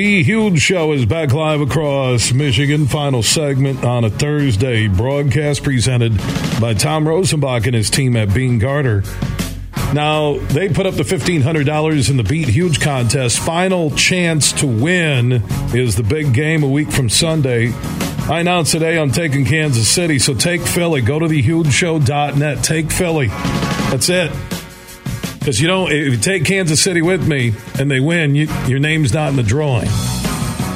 The huge show is back live across Michigan. Final segment on a Thursday. Broadcast presented by Tom Rosenbach and his team at Bean Garter. Now, they put up the $1,500 in the Beat Huge contest. Final chance to win is the big game a week from Sunday. I announced today I'm taking Kansas City, so take Philly. Go to thehugeshow.net. Take Philly. That's it. Because you don't, if you take Kansas City with me and they win, you, your name's not in the drawing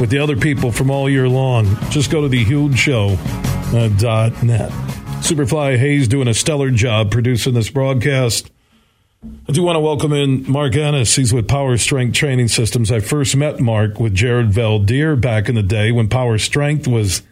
with the other people from all year long. Just go to the huge show uh, dot net. Superfly Hayes doing a stellar job producing this broadcast. I do want to welcome in Mark Ehnis. He's with Power Strength Training Systems. I first met Mark with Jared Veldheer back in the day when Power Strength was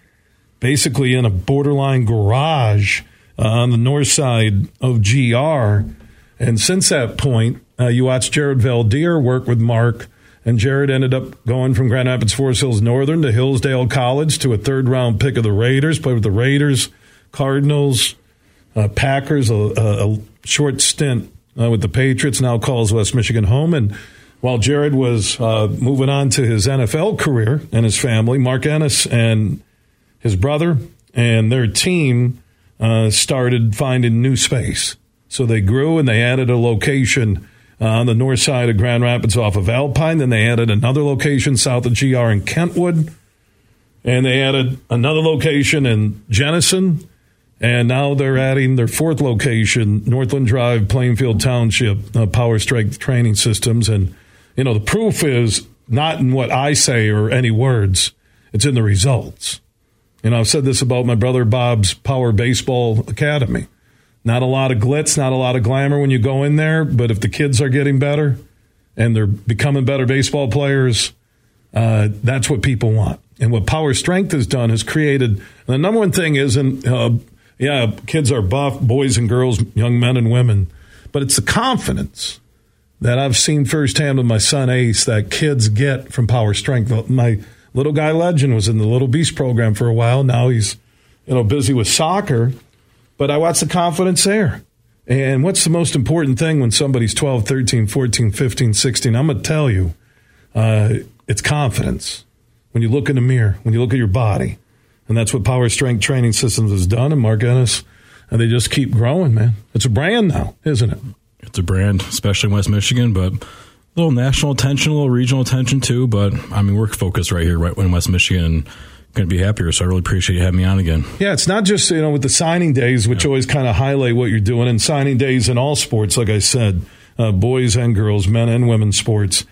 basically in a borderline garage uh, on the north side of GR. And since that point, uh, you watched Jared Veldheer work with Mark, and Jared ended up going from Grand Rapids Forest Hills Northern to Hillsdale College to a third round pick of the Raiders, played with the Raiders, Cardinals, uh, Packers, a, a, a, short stint uh, with the Patriots, now calls West Michigan home. And while Jared was uh, moving on to his NFL career and his family, Mark Ehnis and his brother and their team uh, started finding new space. So they grew and they added a location uh, on the north side of Grand Rapids off of Alpine. Then they added another location south of GR in Kentwood. And they added another location in Jenison. And now they're adding their fourth location, Northland Drive, Plainfield Township, uh, Power Strength Training Systems. And, you know, the proof is not in what I say or any words, it's in the results. Know, I've said this about my brother Bob's Power Baseball Academy. Not a lot of glitz, not a lot of glamour when you go in there, but if the kids are getting better and they're becoming better baseball players, uh, that's what people want. And what Power Strength has done has created the number one thing isn't, uh, yeah, kids are buff, boys and girls, young men and women, but it's the confidence that I've seen firsthand with my son Ace that kids get from Power Strength. My little guy legend was in the Little Beast program for a while. Now he's, you know, busy with soccer but I watch the confidence there. And what's the most important thing when somebody's 12, 13, 14, 15, 16? I'm going to tell you, uh, it's confidence. When you look in the mirror, when you look at your body. And that's what Power Strength Training Systems has done. And Mark Ehnis, and they just keep growing, man. It's a brand now, isn't it? It's a brand, especially in West Michigan, but a little national attention, a little regional attention too. But I mean, we're focused right here, right in West Michigan going to be happier. So I really appreciate you having me on again. Yeah, it's not just you know with the signing days, which yeah. always kind of highlight what you're doing, and signing days in all sports, like I said, uh, boys and girls, men and women sports,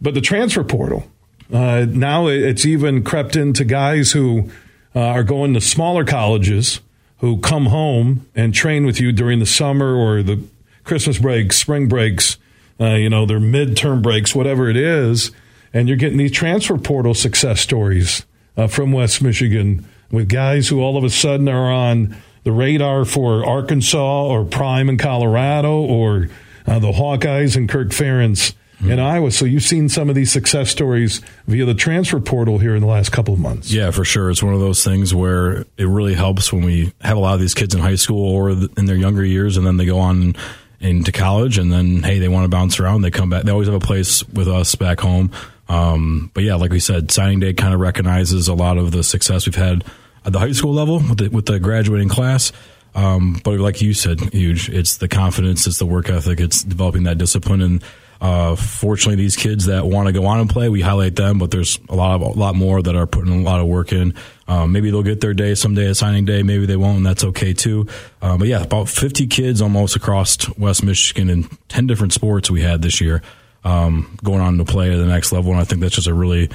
but the transfer portal. Uh, now it's even crept into guys who uh, are going to smaller colleges who come home and train with you during the summer or the Christmas breaks, spring breaks, uh, you know, their midterm breaks, whatever it is. And you're getting these transfer portal success stories uh, from West Michigan with guys who all of a sudden are on the radar for Arkansas or Prime in Colorado or uh, the Hawkeyes and Kirk Ferentz mm-hmm. in Iowa. So you've seen some of these success stories via the transfer portal here in the last couple of months. Yeah, for sure. It's one of those things where it really helps when we have a lot of these kids in high school or in their younger years, and then they go on into college, and then hey, they want to bounce around. They come back. They always have a place with us back home. Um, but yeah, like we said, signing day kind of recognizes a lot of the success we've had at the high school level with the, with the graduating class. Um, but like you said, huge. It's the confidence, it's the work ethic, it's developing that discipline. And uh, fortunately, these kids that want to go on and play, we highlight them. But there's a lot of a lot more that are putting a lot of work in. Um, maybe they'll get their day someday, a signing day. Maybe they won't, and that's okay too. Uh, but yeah, about 50 kids almost across West Michigan in 10 different sports we had this year um, going on to play at the next level. And I think that's just a really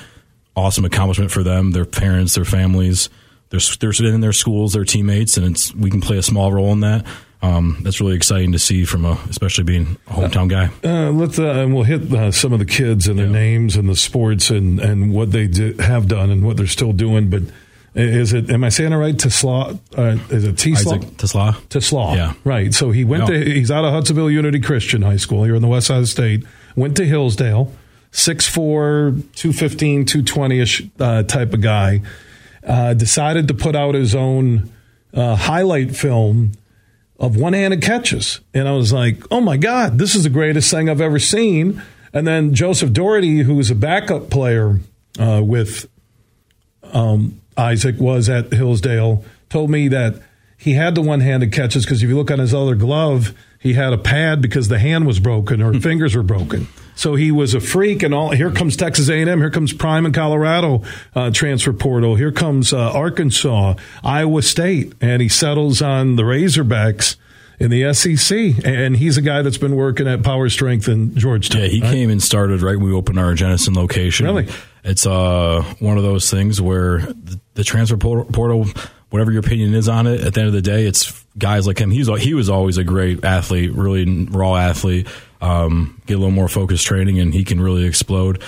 awesome accomplishment for them, their parents, their families, they're, they're in their schools, their teammates, and it's we can play a small role in that. Um, that's really exciting to see from a, especially being a hometown guy. Uh, let's uh, and we'll hit uh, some of the kids and their yeah. names and the sports and and what they do, have done and what they're still doing. But is it? Am I saying it right? TeSlaa? Uh, is it TeSlaa? TeSlaa. TeSlaa. Yeah. Right. So he went to. He's out of Hudsonville Unity Christian High School here in the west side of the state went to Hillsdale, 6'4, 215, 220 ish uh, type of guy. Uh, decided to put out his own uh, highlight film of one handed catches. And I was like, oh my God, this is the greatest thing I've ever seen. And then Joseph Doherty, who was a backup player uh, with um, Isaac was at Hillsdale told me that he had the one-handed catches because if you look on his other glove, he had a pad because the hand was broken or fingers were broken. So he was a freak, and all. Here comes Texas A&M. Here comes Prime in Colorado uh, transfer portal. Here comes uh, Arkansas, Iowa State, and he settles on the Razorbacks in the SEC. And he's a guy that's been working at Power Strength in Georgetown. Yeah, he right? came and started right when we opened our Jenison location. Really? It's uh, one of those things where the, the transfer portal, whatever your opinion is on it, at the end of the day, it's guys like him. He's he was always a great athlete, really raw athlete. Um, get a little more focused training, and he can really explode.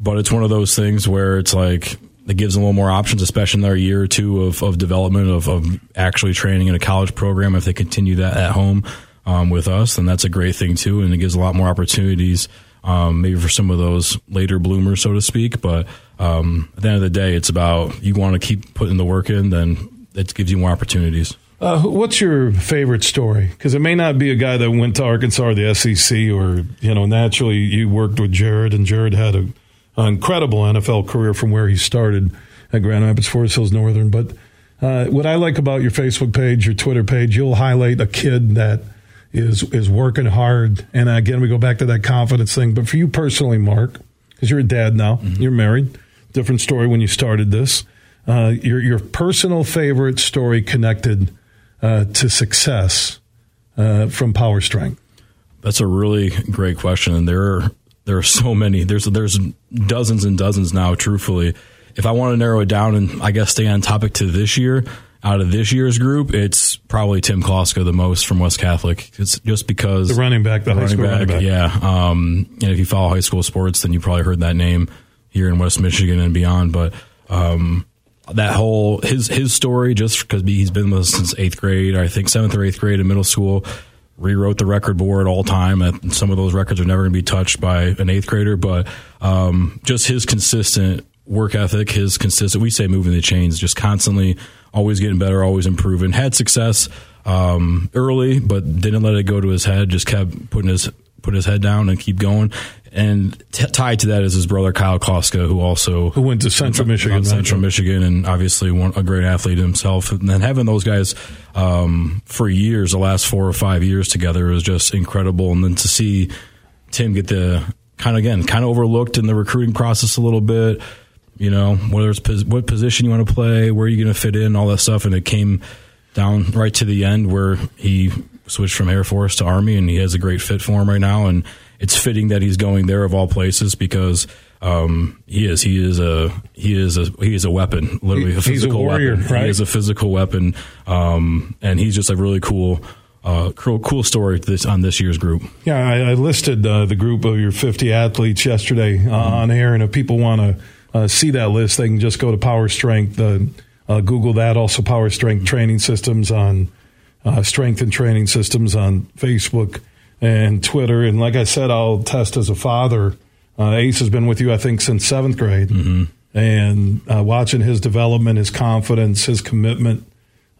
But it's one of those things where it's like it gives them a little more options, especially in their year or two of, of development of, of actually training in a college program. If they continue that at home um, with us, then that's a great thing too, and it gives a lot more opportunities. Um, maybe for some of those later bloomers, so to speak. But um, at the end of the day, it's about you want to keep putting the work in, then it gives you more opportunities. Uh, what's your favorite story? Because it may not be a guy that went to Arkansas or the SEC, or you know, naturally you worked with Jared, and Jared had a, an incredible NFL career from where he started at Grand Rapids, Forest Hills Northern. But uh, what I like about your Facebook page, your Twitter page, you'll highlight a kid that is is working hard. And again, we go back to that confidence thing. But for you personally, Mark, because you're a dad now, mm-hmm. you're married. Different story when you started this. Uh, your your personal favorite story connected uh, to success uh, from Power Strength. That's a really great question, and there are there are so many. There's there's dozens and dozens now. Truthfully, if I want to narrow it down and I guess stay on topic to this year, out of this year's group, it's probably Tim Kloska the most from West Catholic. It's just because the running back, the, the high running, back, running back, yeah. Um, and if you follow high school sports, then you probably heard that name here in West Michigan and beyond. But um, that whole his his story, just because he's been with us since eighth grade, I think seventh or eighth grade in middle school, rewrote the record board all time. And some of those records are never going to be touched by an eighth grader, but um, just his consistent work ethic, his consistent, we say moving the chains, just constantly always getting better, always improving. Had success um, early, but didn't let it go to his head. Just kept putting his put his head down and keep going. And t- tied to that is his brother Kyle Kloska, who also who went to Central Michigan, Central right? Michigan, and obviously one, a great athlete himself. And then having those guys um, for years, the last four or five years together, is just incredible. And then to see Tim get the kind of again kind of overlooked in the recruiting process a little bit you know, whether it's pos- what position you want to play, where you're going to fit in, all that stuff. And it came down right to the end where he switched from Air Force to Army, and he has a great fit for him right now. And it's fitting that he's going there of all places because um, he is he is a he is a he is a weapon, literally a physical a warrior, weapon. Right? He is a physical weapon, um, and he's just a really cool. Uh, cool, cool story this, on this year's group. Yeah, I, I listed uh, the group of your 50 athletes yesterday uh, mm-hmm. on air, and if people want to uh, see that list, they can just go to Power Strength, uh, uh, Google that. Also, Power Strength Training Systems on uh, Strength and Training Systems on Facebook and Twitter. And like I said, I'll test as a father. Uh, Ace has been with you, I think, since seventh grade. Mm-hmm. And uh, watching his development, his confidence, his commitment,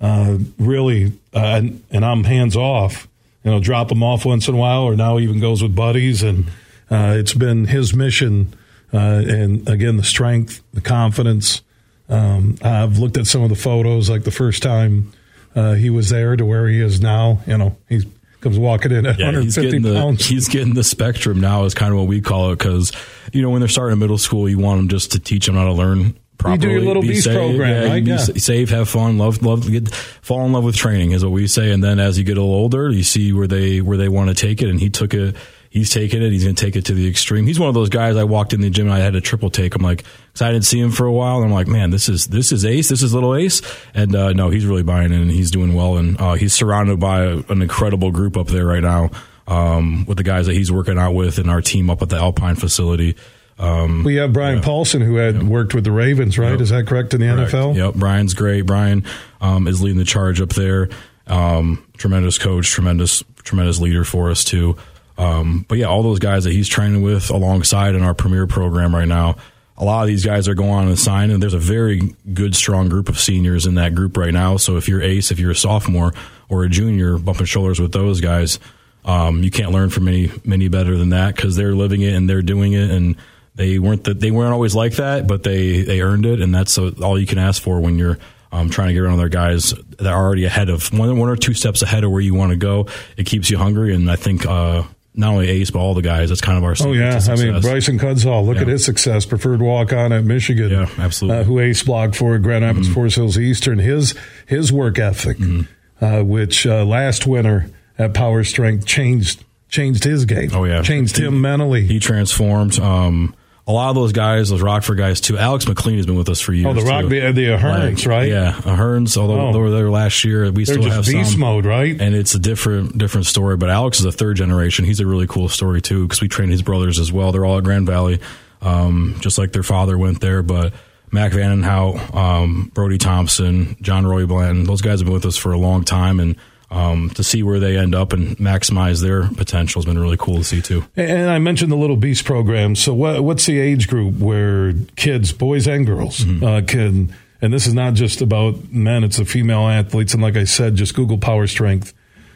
really, and, and, I'm hands off. You know, drop him off once in a while, or now he even goes with buddies. And it's been his mission uh, and again, the strength, the confidence. Um, I've looked at some of the photos, like the first time uh, he was there to where he is now. You know, he comes walking in at yeah, 150 he's pounds. The, he's getting the spectrum now, is kind of what we call it, because you know when they're starting in middle school, you want them just to teach them how to learn properly. You do your little beast program, yeah, right? Be yeah. safe, have fun, love, love, get, fall in love with training is what we say. And then as you get a little older, you see where they where they want to take it. And he took it he's taking it. He's going to take it to the extreme. He's one of those guys. I walked in the gym and I had a triple take. I'm like, because I didn't see him for a while. And I'm like, man, this is this is Ace. This is little Ace. And uh, no, he's really buying in and he's doing well. And uh, he's surrounded by a, an incredible group up there right now um, with the guys that he's working out with and our team up at the Alpine facility. Um, we have Brian yeah. Paulson who had worked with the Ravens, right? Yep. Is that correct in the correct. NFL? Yep. Brian's great. Brian um, is leading the charge up there. Um, tremendous coach, tremendous, tremendous leader for us too. Um, but yeah, all those guys that he's training with alongside in our premier program right now, a lot of these guys are going on and sign, and there's a very good, strong group of seniors in that group right now. So if you're ace, if you're a sophomore or a junior, bumping shoulders with those guys, um, you can't learn from any many better than that because they're living it and they're doing it and they weren't that they weren't always like that, but they they earned it, and that's all you can ask for when you're um, trying to get around other guys that are already ahead of one one or two steps ahead of where you want to go. It keeps you hungry, and I think. Uh, not only Ace, but all the guys. That's kind of our. Oh yeah, I mean Bryson Cudzall. Look yeah. at his success. Preferred walk on at Michigan. Yeah, absolutely. Uh, who Ace blocked for Grand Rapids, mm-hmm. Forest Hills Eastern. His his work ethic, mm-hmm. uh, which uh, last winter at Power Strength changed changed his game. Oh yeah, changed he, him mentally. He transformed. Um, a lot of those guys, those Rockford guys too. Alex McLean has been with us for years. Oh, the Rock, too. the, the Aherns, like, right? Yeah, Aherns. Although oh. they were there last year, we They're still have beast some. mode, right? And it's a different different story. But Alex is a third generation. He's a really cool story too because we trained his brothers as well. They're all at Grand Valley, um, just like their father went there. But Mac Vandenhout, um, Brody Thompson, John Roy Blanton, those guys have been with us for a long time and um, to see where they end up and maximize their potential has been really cool to see too. And I mentioned the Little Beast program. So what, what's the age group where kids, boys and girls, mm-hmm. uh, can? And this is not just about men; it's the female athletes. And like I said, just Google Power Strength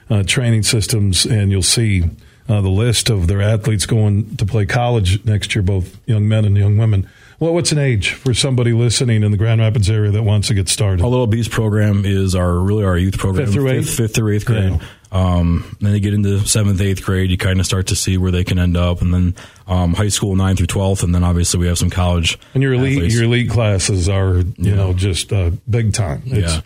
uh, training systems, and you'll see uh, the list of their athletes going to play college next year, both young men and young women. Well, what's an age for somebody listening in the Grand Rapids area that wants to get started? Our Little Beast program is our really our youth program, fifth through eighth, fifth, fifth through eighth grade. Yeah. Um, then they get into seventh, eighth grade. You kind of start to see where they can end up, and then um, high school nine through twelfth, and then obviously we have some college. And your elite, athletes. your elite classes are you yeah. know just uh, big time. It's, yeah.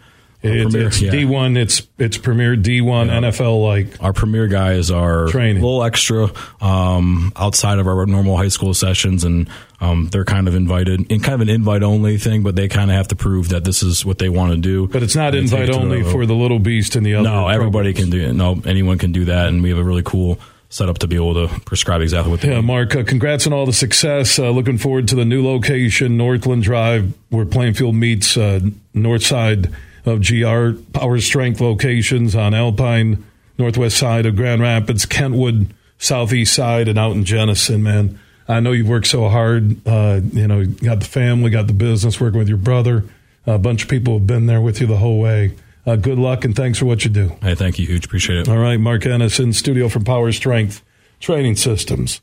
It's, premier, it's yeah. D1. It's it's premier D1 yeah. NFL like. Our premier guys are training. a little extra um, outside of our normal high school sessions, and um, they're kind of invited in kind of an invite only thing, but they kind of have to prove that this is what they want to do. But it's not invite only for the little beast and the other. No, everybody programs. can do it. No, anyone can do that, and we have a really cool set up to be able to prescribe exactly what they yeah, need. Mark, uh, congrats on all the success. Uh, looking forward to the new location, Northland Drive, where Plainfield meets uh, North Side of GR Power Strength locations on Alpine, northwest side of Grand Rapids, Kentwood, southeast side, and out in Jenison, man. I know you've worked so hard. Uh, you know, you got the family, got the business, working with your brother. A bunch of people have been there with you the whole way. Uh, good luck and thanks for what you do. Hey, thank you, huge. Appreciate it. All right, Mark Ehnis in studio from Power Strength Training Systems.